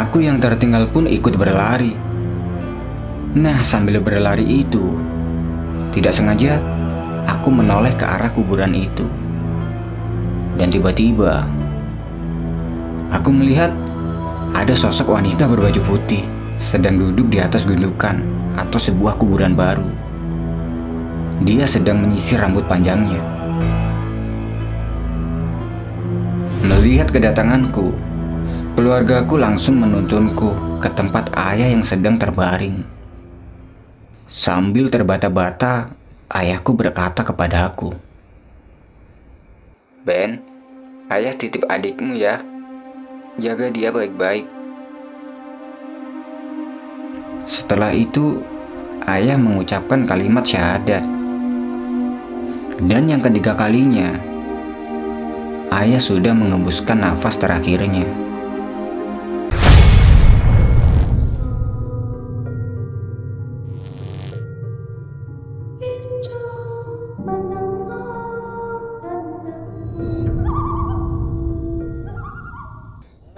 Aku yang tertinggal pun ikut berlari. Nah, sambil berlari itu, tidak sengaja aku menoleh ke arah kuburan itu. Dan tiba-tiba, aku melihat ada sosok wanita berbaju putih sedang duduk di atas gundukan atau sebuah kuburan baru. Dia sedang menyisir rambut panjangnya. Melihat kedatanganku, keluargaku langsung menuntunku ke tempat ayah yang sedang terbaring. Sambil terbata-bata, ayahku berkata kepadaku, Ben, ayah titip adikmu ya. Jaga dia baik-baik. Setelah itu, ayah mengucapkan kalimat syahadat. Dan yang ketiga kalinya, ayah sudah mengembuskan nafas terakhirnya.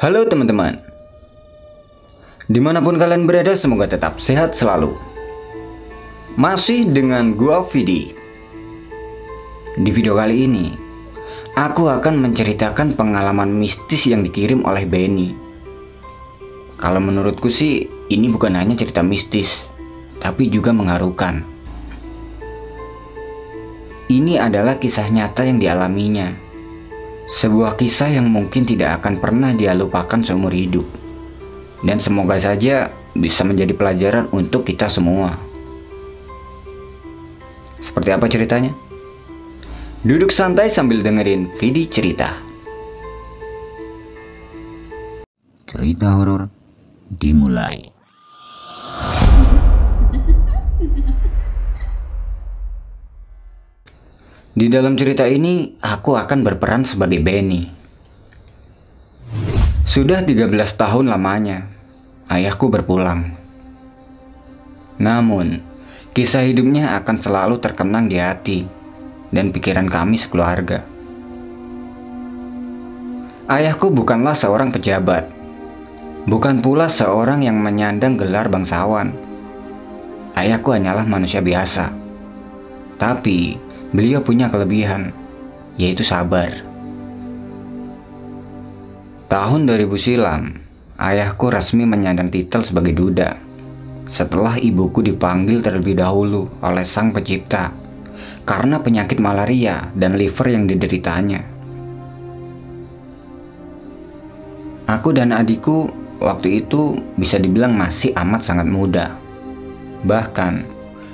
Halo teman-teman. Di mana pun kalian berada semoga tetap sehat selalu. Masih dengan gua Vidi. Di video kali ini Aku akan menceritakan pengalaman mistis yang dikirim oleh Benny. Kalau menurutku sih ini bukan hanya cerita mistis Tapi juga mengharukan. Ini adalah kisah nyata yang dialaminya sebuah kisah yang mungkin tidak akan pernah dia lupakan seumur hidup. Dan semoga saja bisa menjadi pelajaran untuk kita semua. Seperti apa ceritanya? Duduk santai sambil dengerin Vidi cerita. Cerita horor dimulai. Di dalam cerita ini, aku akan berperan sebagai Benny. Sudah 13 tahun lamanya, ayahku berpulang. Namun, kisah hidupnya akan selalu terkenang di hati dan pikiran kami sekeluarga. Ayahku bukanlah seorang pejabat, bukan pula seorang yang menyandang gelar bangsawan. Ayahku hanyalah manusia biasa. Tapi, Beliau punya kelebihan, yaitu sabar. Tahun 2000 silam, ayahku resmi menyandang titel sebagai duda. Setelah ibuku dipanggil terlebih dahulu oleh sang pencipta karena penyakit malaria dan liver yang dideritanya. Aku dan adikku waktu itu bisa dibilang masih amat sangat muda. Bahkan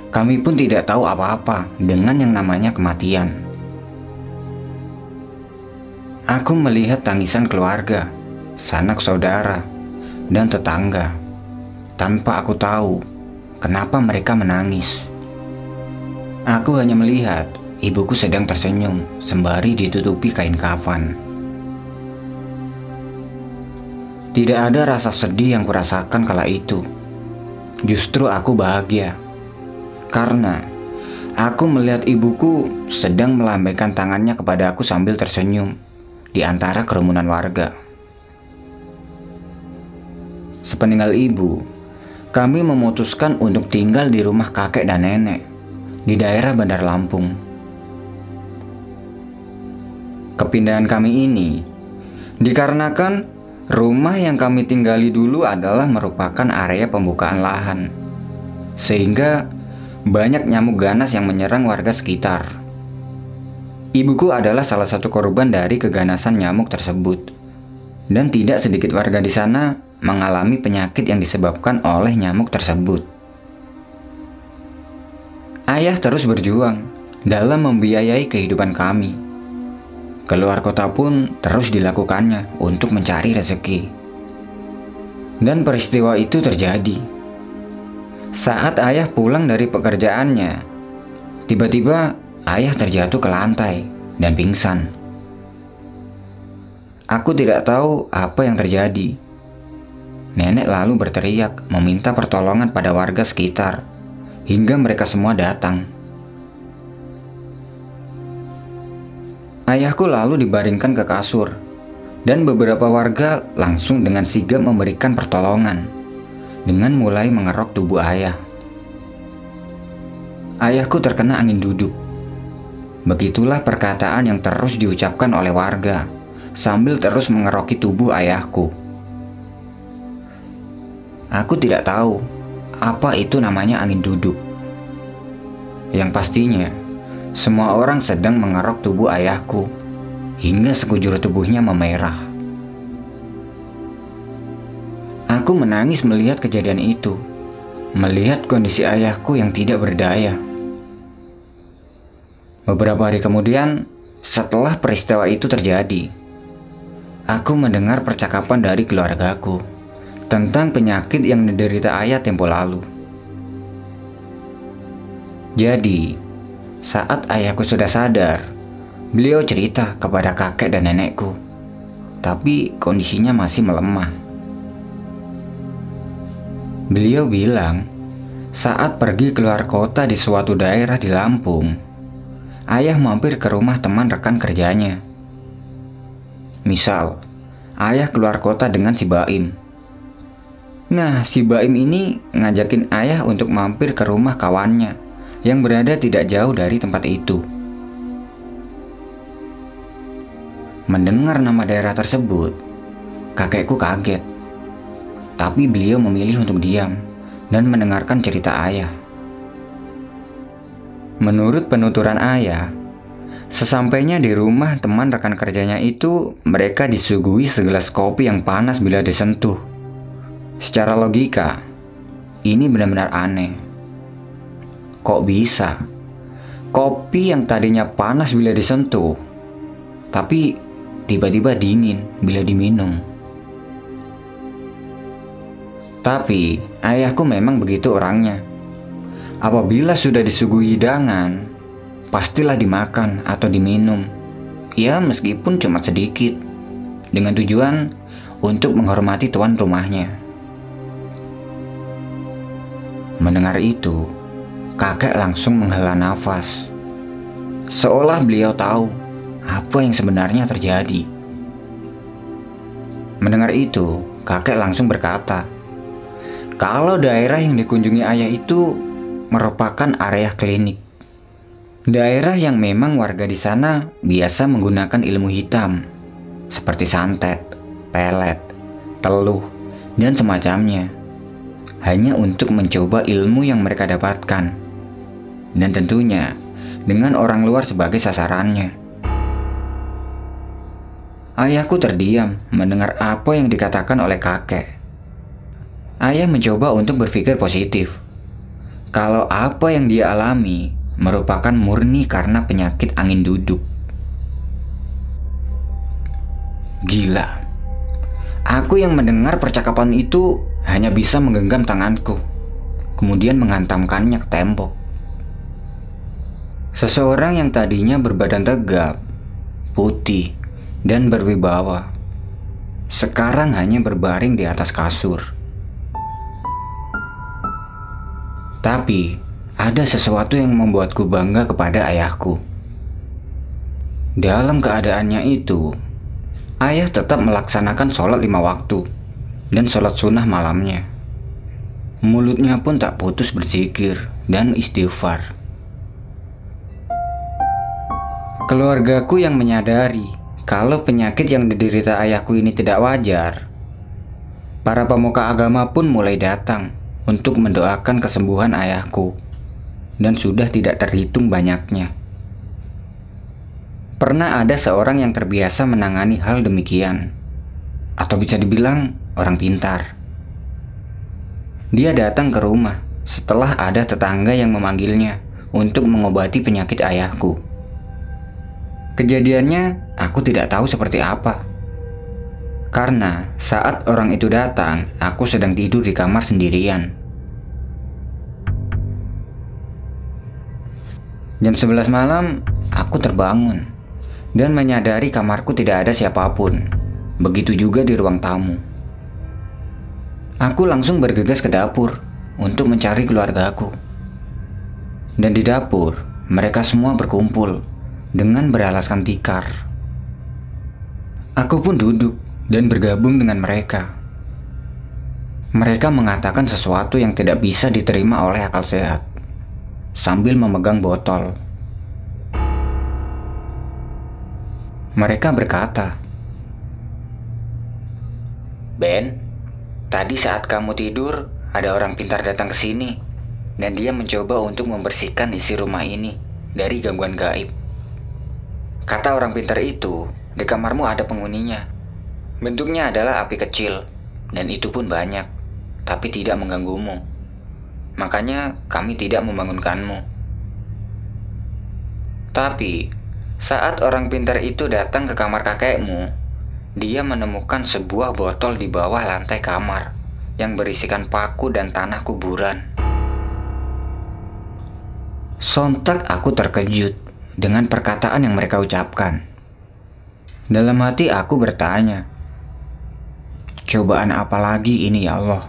kami pun tidak tahu apa-apa dengan yang namanya kematian. Aku melihat tangisan keluarga, sanak saudara, dan tetangga. Tanpa aku tahu kenapa mereka menangis. Aku hanya melihat ibuku sedang tersenyum sembari ditutupi kain kafan. Tidak ada rasa sedih yang kurasakan kala itu. Justru aku bahagia karena aku melihat ibuku sedang melambaikan tangannya kepada aku sambil tersenyum di antara kerumunan warga. Sepeninggal ibu, kami memutuskan untuk tinggal di rumah kakek dan nenek di daerah Bandar Lampung. Kepindahan kami ini dikarenakan rumah yang kami tinggali dulu adalah merupakan area pembukaan lahan, sehingga banyak nyamuk ganas yang menyerang warga sekitar. Ibuku adalah salah satu korban dari keganasan nyamuk tersebut. Dan tidak sedikit warga di sana mengalami penyakit yang disebabkan oleh nyamuk tersebut. Ayah terus berjuang dalam membiayai kehidupan kami. Keluar kota pun terus dilakukannya untuk mencari rezeki. Dan peristiwa itu terjadi saat ayah pulang dari pekerjaannya, tiba-tiba ayah terjatuh ke lantai dan pingsan. Aku tidak tahu apa yang terjadi. Nenek lalu berteriak meminta pertolongan pada warga sekitar hingga mereka semua datang. Ayahku lalu dibaringkan ke kasur Dan beberapa warga langsung dengan sigap memberikan pertolongan dengan mulai mengerok tubuh ayah. Ayahku terkena angin duduk. Begitulah perkataan yang terus diucapkan oleh warga sambil terus mengeroki tubuh ayahku. Aku tidak tahu apa itu namanya angin duduk. Yang pastinya, semua orang sedang mengerok tubuh ayahku hingga sekujur tubuhnya memerah. Aku menangis melihat kejadian itu, melihat kondisi ayahku yang tidak berdaya. Beberapa hari kemudian, setelah peristiwa itu terjadi, aku mendengar percakapan dari keluargaku tentang penyakit yang diderita ayah tempo lalu. Jadi, saat ayahku sudah sadar, beliau cerita kepada kakek dan nenekku, tapi kondisinya masih melemah. Beliau bilang, saat pergi keluar kota di suatu daerah di Lampung, ayah mampir ke rumah teman rekan kerjanya. Misal, ayah keluar kota dengan si Baim Nah, si Baim ini ngajakin ayah untuk mampir ke rumah kawannya yang berada tidak jauh dari tempat itu. Mendengar nama daerah tersebut, kakekku kaget. Tapi beliau memilih untuk diam dan mendengarkan cerita ayah. Menurut penuturan ayah, sesampainya di rumah teman rekan kerjanya itu, mereka disuguhi segelas kopi yang panas bila disentuh Secara logika, ini benar-benar aneh. Kok bisa? Kopi yang tadinya panas bila disentuh, tapi tiba-tiba dingin bila diminum. Tapi ayahku memang begitu orangnya. Apabila sudah disuguhi hidangan, pastilah dimakan atau diminum. Ya meskipun cuma sedikit, dengan tujuan untuk menghormati tuan rumahnya. Mendengar itu, kakek langsung menghela nafas. Seolah beliau tahu apa yang sebenarnya terjadi. Mendengar itu, kakek langsung berkata, "Kalau daerah yang dikunjungi ayah itu merupakan area klinik, daerah yang memang warga di sana biasa menggunakan ilmu hitam seperti santet, pelet, teluh, dan semacamnya." hanya untuk mencoba ilmu yang mereka dapatkan, dan tentunya dengan orang luar sebagai sasarannya. Ayahku terdiam mendengar apa yang dikatakan oleh kakek. Ayah mencoba untuk berpikir positif. Kalau apa yang dia alami merupakan murni karena penyakit angin duduk. Gila. Aku yang mendengar percakapan itu hanya bisa menggenggam tanganku, kemudian menghantamkannya ke tembok. Seseorang yang tadinya berbadan tegap, putih, dan berwibawa, sekarang hanya berbaring di atas kasur. Tapi, ada sesuatu yang membuatku bangga kepada ayahku. Dalam keadaannya itu, ayah tetap melaksanakan sholat lima waktu dan sholat sunnah malamnya. Mulutnya pun tak putus berzikir dan istighfar. Keluargaku yang menyadari kalau penyakit yang diderita ayahku ini tidak wajar, para pemuka agama pun mulai datang untuk mendoakan kesembuhan ayahku, dan sudah tidak terhitung banyaknya. Pernah ada seorang yang terbiasa menangani hal demikian, atau bisa dibilang orang pintar. Dia datang ke rumah setelah ada tetangga yang memanggilnya untuk mengobati penyakit ayahku. Kejadiannya, aku tidak tahu seperti apa. Karena saat orang itu datang, aku sedang tidur di kamar sendirian. Jam 11 malam, aku terbangun dan menyadari kamarku tidak ada siapa pun. Begitu juga di ruang tamu. Aku langsung bergegas ke dapur untuk mencari keluargaku. Dan di dapur, mereka semua berkumpul dengan beralaskan tikar. Aku pun duduk dan bergabung dengan mereka. Mereka mengatakan sesuatu yang tidak bisa diterima oleh akal sehat sambil memegang botol. Mereka berkata, "Ben, tadi saat kamu tidur, ada orang pintar datang ke sini dan dia mencoba untuk membersihkan isi rumah ini dari gangguan gaib. Kata orang pintar itu, di kamarmu ada penghuninya. Bentuknya adalah api kecil, dan itu pun banyak, tapi tidak mengganggumu. Makanya kami tidak membangunkanmu. Tapi, saat orang pintar itu datang ke kamar kakekmu, dia menemukan sebuah botol di bawah lantai kamar yang berisikan paku dan tanah kuburan. Sontak aku terkejut dengan perkataan yang mereka ucapkan. Dalam hati aku bertanya, cobaan apa lagi ini ya Allah?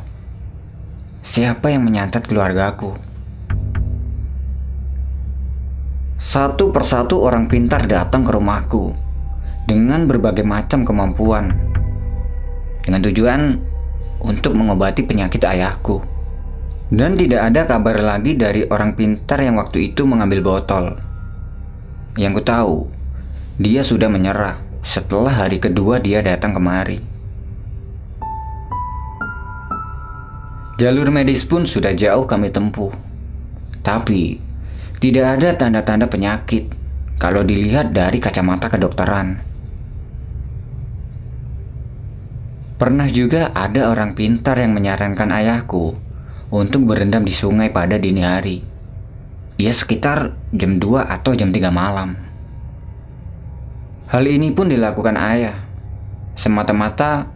Siapa yang menyantet keluargaku? Satu persatu orang pintar datang ke rumahku dengan berbagai macam kemampuan. Dengan tujuan untuk mengobati penyakit ayahku. Dan tidak ada kabar lagi dari orang pintar yang waktu itu mengambil botol. Yang ku tahu, dia sudah menyerah setelah hari kedua dia datang kemari. Jalur medis pun sudah jauh kami tempuh. Tapi, tidak ada tanda-tanda penyakit kalau dilihat dari kacamata kedokteran. Pernah juga ada orang pintar yang menyarankan ayahku untuk berendam di sungai pada dini hari. Ya sekitar jam 2 atau jam 3 malam. Hal ini pun dilakukan ayah, semata-mata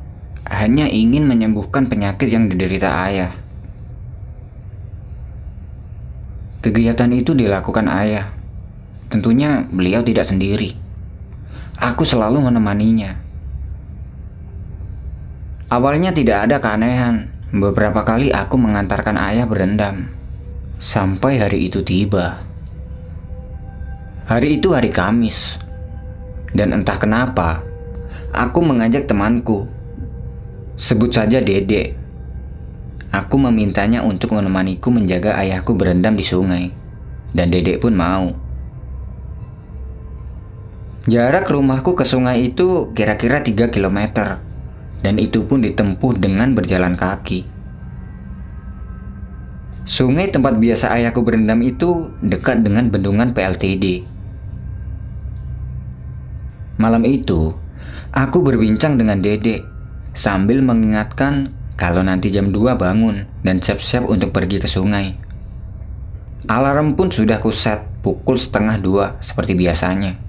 hanya ingin menyembuhkan penyakit yang diderita ayah. Kegiatan itu dilakukan ayah. Tentunya beliau tidak sendiri. Aku selalu menemaninya. Awalnya tidak ada keanehan. Beberapa kali aku mengantarkan ayah berendam. Sampai hari itu tiba. Hari itu hari Kamis, dan entah kenapa, aku mengajak temanku. Sebut saja Dede. Aku memintanya untuk menemaniku menjaga ayahku berendam di sungai. Dan Dede pun mau. Jarak rumahku ke sungai itu kira-kira 3 km. Dan itu pun ditempuh dengan berjalan kaki. Sungai tempat biasa ayahku berendam itu dekat dengan bendungan PLTD. Malam itu, aku berbincang dengan Dede sambil mengingatkan kalau nanti jam 2 bangun dan siap-siap untuk pergi ke sungai. Alarm pun sudah kuset pukul setengah dua seperti biasanya.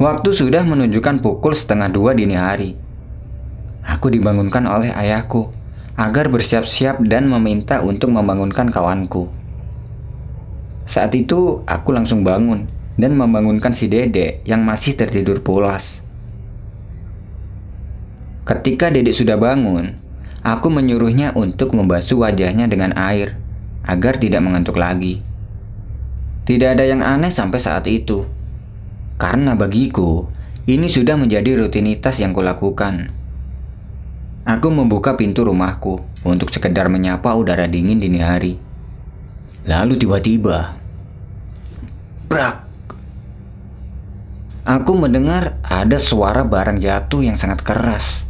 Waktu sudah menunjukkan pukul setengah dua dini hari. Aku dibangunkan oleh ayahku agar bersiap-siap dan meminta untuk membangunkan kawanku. Saat itu aku langsung bangun dan membangunkan si Dede yang masih tertidur pulas. Ketika Dede sudah bangun, aku menyuruhnya untuk membasuh wajahnya dengan air agar tidak mengantuk lagi. Tidak ada yang aneh sampai saat itu, karena bagiku ini sudah menjadi rutinitas yang kulakukan. Aku membuka pintu rumahku untuk sekedar menyapa udara dingin dini hari. Lalu tiba-tiba, brak, Aku mendengar ada suara barang jatuh yang sangat keras.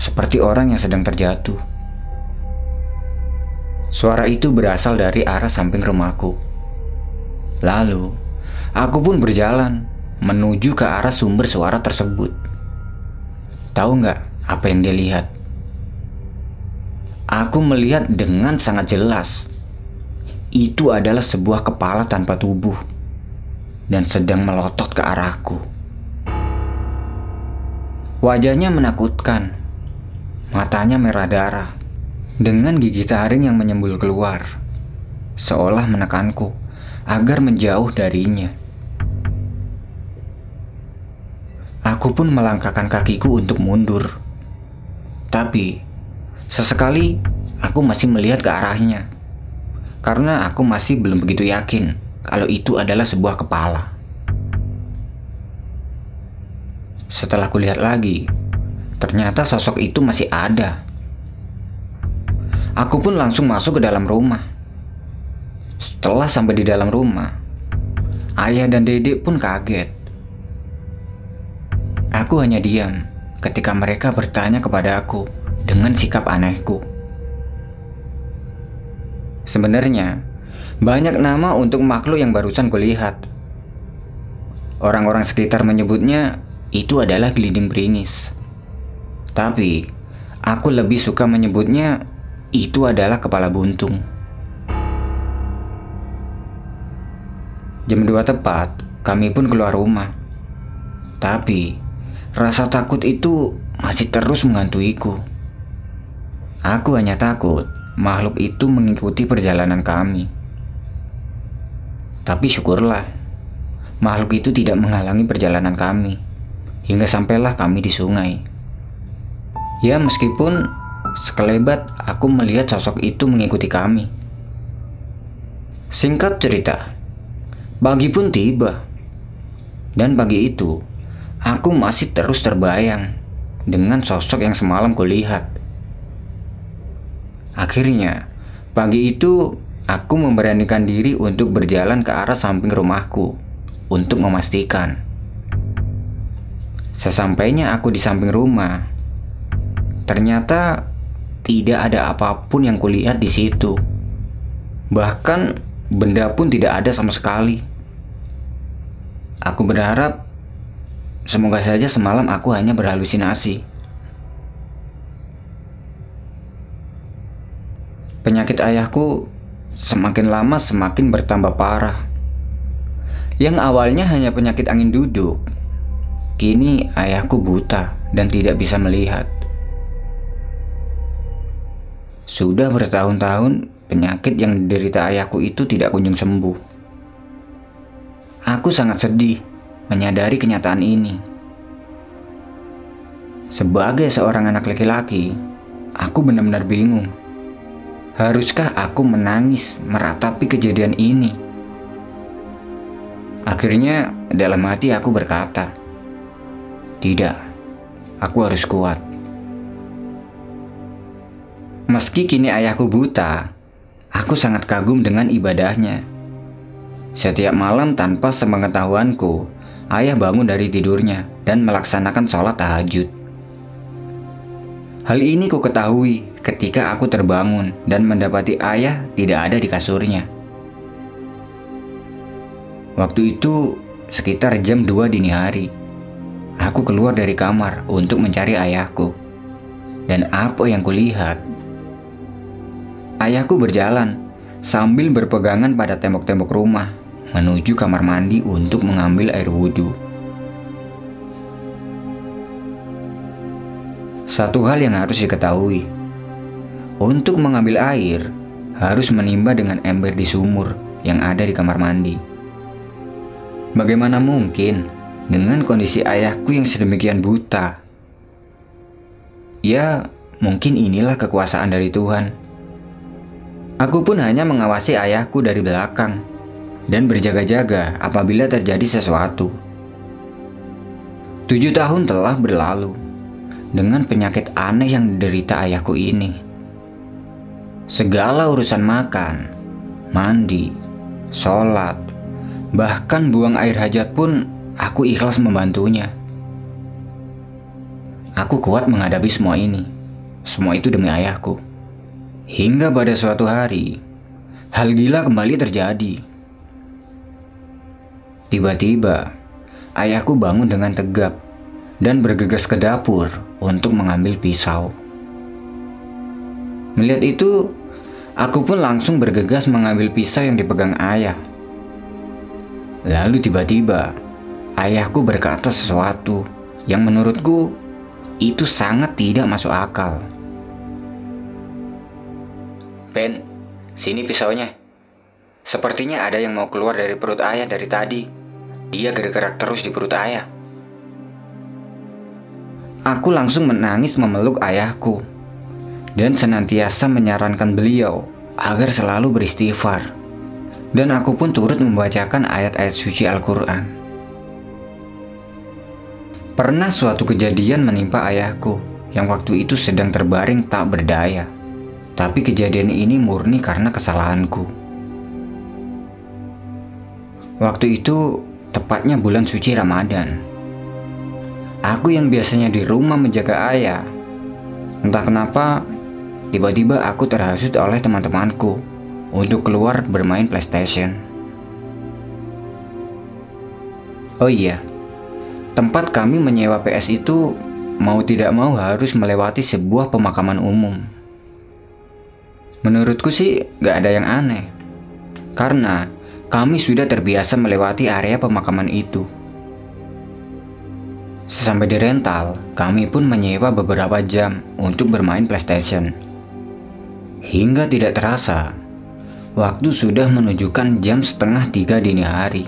Seperti orang yang sedang terjatuh. Suara itu berasal dari arah samping rumahku. Lalu, aku pun berjalan menuju ke arah sumber suara tersebut. Tahu nggak apa yang dia lihat? Aku melihat dengan sangat jelas. Itu adalah sebuah kepala tanpa tubuh dan sedang melotot ke arahku. Wajahnya menakutkan, matanya merah darah, dengan gigi taring yang menyembul keluar, seolah menekanku agar menjauh darinya. Aku pun melangkahkan kakiku untuk mundur, tapi sesekali aku masih melihat ke arahnya karena aku masih belum begitu yakin kalau itu adalah sebuah kepala. setelah kulihat lagi, ternyata sosok itu masih ada. Aku pun langsung masuk ke dalam rumah. Setelah sampai di dalam rumah, ayah dan dedek pun kaget. Aku hanya diam ketika mereka bertanya kepada aku dengan sikap anehku. Sebenarnya, banyak nama untuk makhluk yang barusan kulihat. Orang-orang sekitar menyebutnya itu adalah gelinding beringis. Tapi, aku lebih suka menyebutnya itu adalah kepala buntung. Jam 2 tepat, kami pun keluar rumah. Tapi, Rasa takut itu masih terus menghantuiku. Aku hanya takut makhluk itu mengikuti perjalanan kami. Tapi syukurlah, makhluk itu tidak menghalangi perjalanan kami hingga sampailah kami di sungai. Ya, meskipun sekelebat aku melihat sosok itu mengikuti kami. Singkat cerita, pagi pun tiba. Dan pagi itu, Aku masih terus terbayang dengan sosok yang semalam kulihat. Akhirnya, pagi itu aku memberanikan diri untuk berjalan ke arah samping rumahku untuk memastikan. Sesampainya aku di samping rumah, ternyata tidak ada apa pun yang kulihat di situ. Bahkan benda pun tidak ada sama sekali. Aku berharap Semoga saja semalam aku hanya berhalusinasi. Penyakit ayahku semakin lama semakin bertambah parah. Yang awalnya hanya penyakit angin duduk, kini ayahku buta dan tidak bisa melihat. Sudah bertahun-tahun penyakit yang diderita ayahku itu tidak kunjung sembuh. Aku sangat sedih menyadari kenyataan ini. Sebagai seorang anak laki-laki, aku benar-benar bingung. Haruskah aku menangis meratapi kejadian ini? Akhirnya, dalam hati aku berkata, "Tidak, aku harus kuat." Meski kini ayahku buta, aku sangat kagum dengan ibadahnya. Setiap malam tanpa sepengetahuanku, ayah bangun dari tidurnya dan melaksanakan sholat tahajud. Hal ini ku ketahui ketika aku terbangun dan mendapati ayah tidak ada di kasurnya. Waktu itu sekitar jam 2 dini hari. Aku keluar dari kamar untuk mencari ayahku. Dan apa yang kulihat? Ayahku berjalan sambil berpegangan pada tembok-tembok rumah menuju kamar mandi untuk mengambil air wudhu. Satu hal yang harus diketahui, untuk mengambil air harus menimba dengan ember di sumur yang ada di kamar mandi. Bagaimana mungkin dengan kondisi ayahku yang sedemikian buta? Ya, mungkin inilah kekuasaan dari Tuhan. Aku pun hanya mengawasi ayahku dari belakang dan berjaga-jaga apabila terjadi sesuatu. Tujuh tahun telah berlalu dengan penyakit aneh yang diderita ayahku ini. Segala urusan makan, mandi, sholat, bahkan buang air hajat pun aku ikhlas membantunya. Aku kuat menghadapi semua ini. Semua itu demi ayahku. Hingga pada suatu hari, hal gila kembali terjadi. Tiba-tiba, ayahku bangun dengan tegap dan bergegas ke dapur untuk mengambil pisau. Melihat itu, aku pun langsung bergegas mengambil pisau yang dipegang ayah. Lalu tiba-tiba, ayahku berkata sesuatu yang menurutku itu sangat tidak masuk akal. Ben, sini pisaunya. Sepertinya ada yang mau keluar dari perut ayah dari tadi. Dia gerak-gerak terus di perut ayah. Aku langsung menangis memeluk ayahku dan senantiasa menyarankan beliau agar selalu beristighfar. Dan aku pun turut membacakan ayat-ayat suci Al-Quran. Pernah suatu kejadian menimpa ayahku yang waktu itu sedang terbaring tak berdaya. Tapi kejadian ini murni karena kesalahanku. Waktu itu tepatnya bulan suci Ramadan. Aku yang biasanya di rumah menjaga ayah. Entah kenapa, tiba-tiba aku terhasut oleh teman-temanku untuk keluar bermain PlayStation. Oh iya, tempat kami menyewa PS itu mau tidak mau harus melewati sebuah pemakaman umum. Menurutku sih gak ada yang aneh. Karena kami sudah terbiasa melewati area pemakaman itu. Sesampai di rental, kami pun menyewa beberapa jam untuk bermain PlayStation. Hingga tidak terasa, waktu sudah menunjukkan jam setengah tiga dini hari.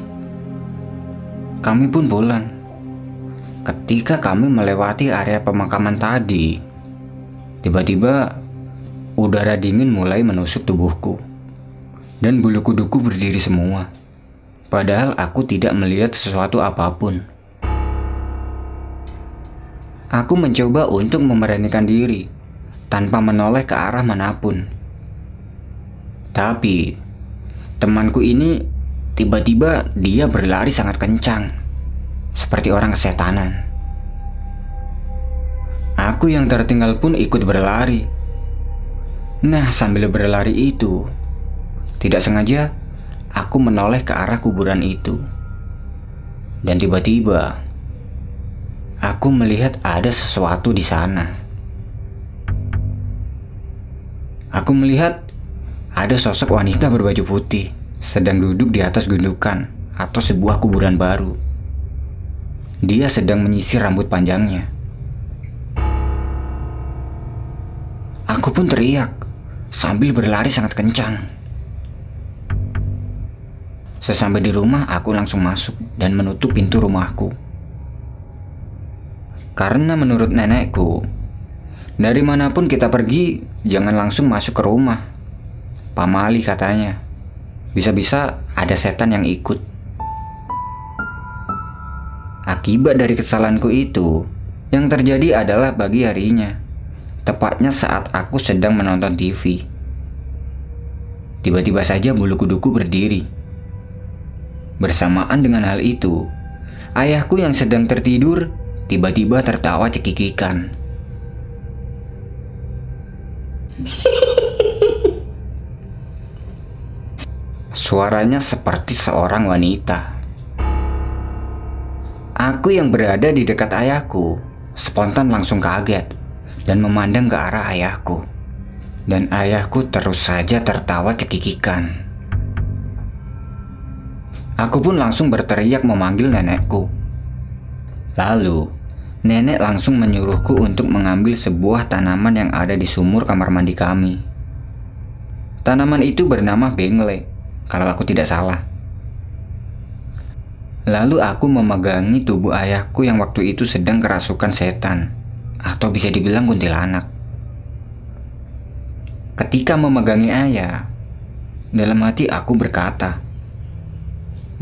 Kami pun pulang. Ketika kami melewati area pemakaman tadi, tiba-tiba Udara dingin mulai menusuk tubuhku, dan bulu kuduku berdiri semua. Padahal aku tidak melihat sesuatu apa pun. Aku mencoba untuk memberanikan diri tanpa menoleh ke arah mana pun. Tapi temanku ini tiba-tiba dia berlari sangat kencang, seperti orang kesetanan. Aku yang tertinggal pun ikut berlari Nah, sambil berlari itu, tidak sengaja aku menoleh ke arah kuburan itu. Dan tiba-tiba, aku melihat ada sesuatu di sana. Aku melihat ada sosok wanita berbaju putih sedang duduk di atas gundukan atau sebuah kuburan baru. Dia sedang menyisir rambut panjangnya. Aku pun teriak sambil berlari sangat kencang. Sesampai di rumah, aku langsung masuk dan menutup pintu rumahku. Karena menurut nenekku, dari mana pun kita pergi, jangan langsung masuk ke rumah. Pamali katanya, bisa-bisa ada setan yang ikut. Akibat dari kesalahanku itu, yang terjadi adalah bagi harinya tepatnya saat aku sedang menonton TV. Tiba-tiba saja bulu kuduku berdiri. Bersamaan dengan hal itu, ayahku yang sedang tertidur tiba-tiba tertawa cekikikan. Suaranya seperti seorang wanita. Aku yang berada di dekat ayahku spontan langsung kaget dan memandang ke arah ayahku. Dan ayahku terus saja tertawa cekikikan. Aku pun langsung berteriak memanggil nenekku. Lalu, nenek langsung menyuruhku untuk mengambil sebuah tanaman yang ada di sumur kamar mandi kami. Tanaman itu bernama bengle, kalau aku tidak salah. Lalu aku memegangi tubuh ayahku yang waktu itu sedang kerasukan setan atau bisa dibilang kuntilanak. Ketika memegangi ayah, dalam hati aku berkata,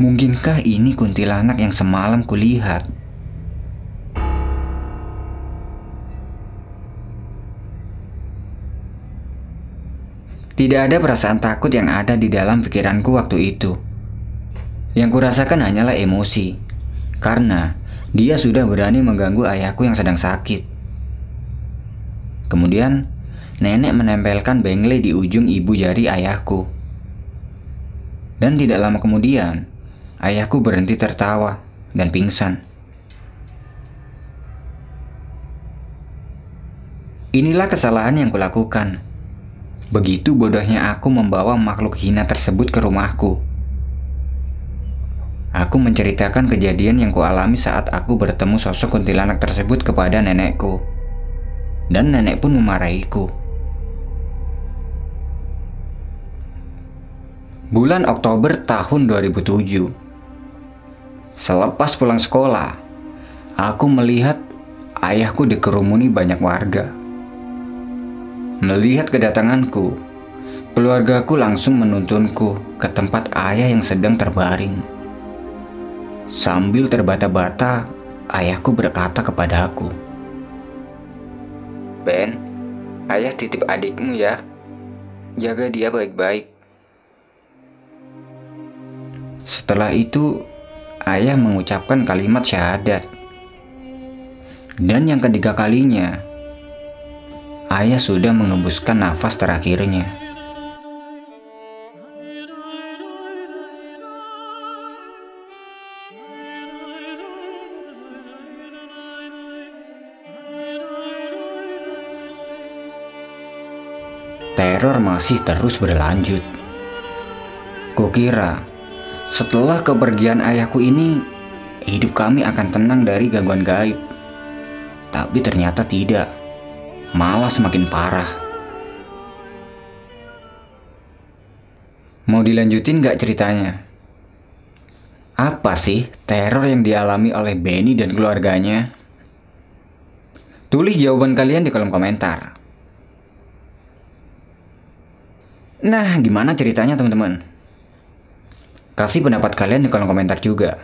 Mungkinkah ini kuntilanak yang semalam kulihat? Tidak ada perasaan takut yang ada di dalam pikiranku waktu itu. Yang kurasakan hanyalah emosi, karena dia sudah berani mengganggu ayahku yang sedang sakit. Kemudian, nenek menempelkan bengle di ujung ibu jari ayahku. Dan tidak lama kemudian, ayahku berhenti tertawa dan pingsan. Inilah kesalahan yang kulakukan. Begitu bodohnya aku membawa makhluk hina tersebut ke rumahku. Aku menceritakan kejadian yang kualami saat aku bertemu sosok kuntilanak tersebut kepada nenekku dan nenek pun memarahiku. Bulan Oktober tahun 2007. Selepas pulang sekolah, aku melihat ayahku dikerumuni banyak warga. Melihat kedatanganku, keluargaku langsung menuntunku ke tempat ayah yang sedang terbaring. Sambil terbata-bata, ayahku berkata kepadaku, Ben, ayah titip adikmu ya. Jaga dia baik-baik. Setelah itu, ayah mengucapkan kalimat syahadat. Dan yang ketiga kalinya, ayah sudah mengembuskan nafas terakhirnya. Teror masih terus berlanjut. Kukira setelah kepergian ayahku ini, hidup kami akan tenang dari gangguan gaib. Tapi ternyata tidak, malah semakin parah. Mau dilanjutin gak ceritanya? Apa sih teror yang dialami oleh Benny dan keluarganya? Tulis jawaban kalian di kolom komentar. Nah, gimana ceritanya teman-teman? Kasih pendapat kalian di kolom komentar juga.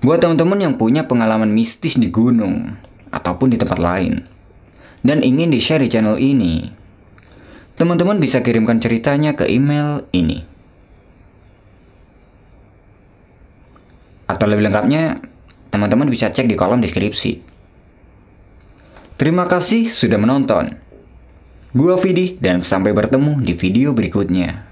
Buat teman-teman yang punya pengalaman mistis di gunung ataupun di tempat lain dan ingin di-share di channel ini, teman-teman bisa kirimkan ceritanya ke email ini. Atau lebih lengkapnya, teman-teman bisa cek di kolom deskripsi. Terima kasih sudah menonton. Gua Vidi dan sampai bertemu di video berikutnya.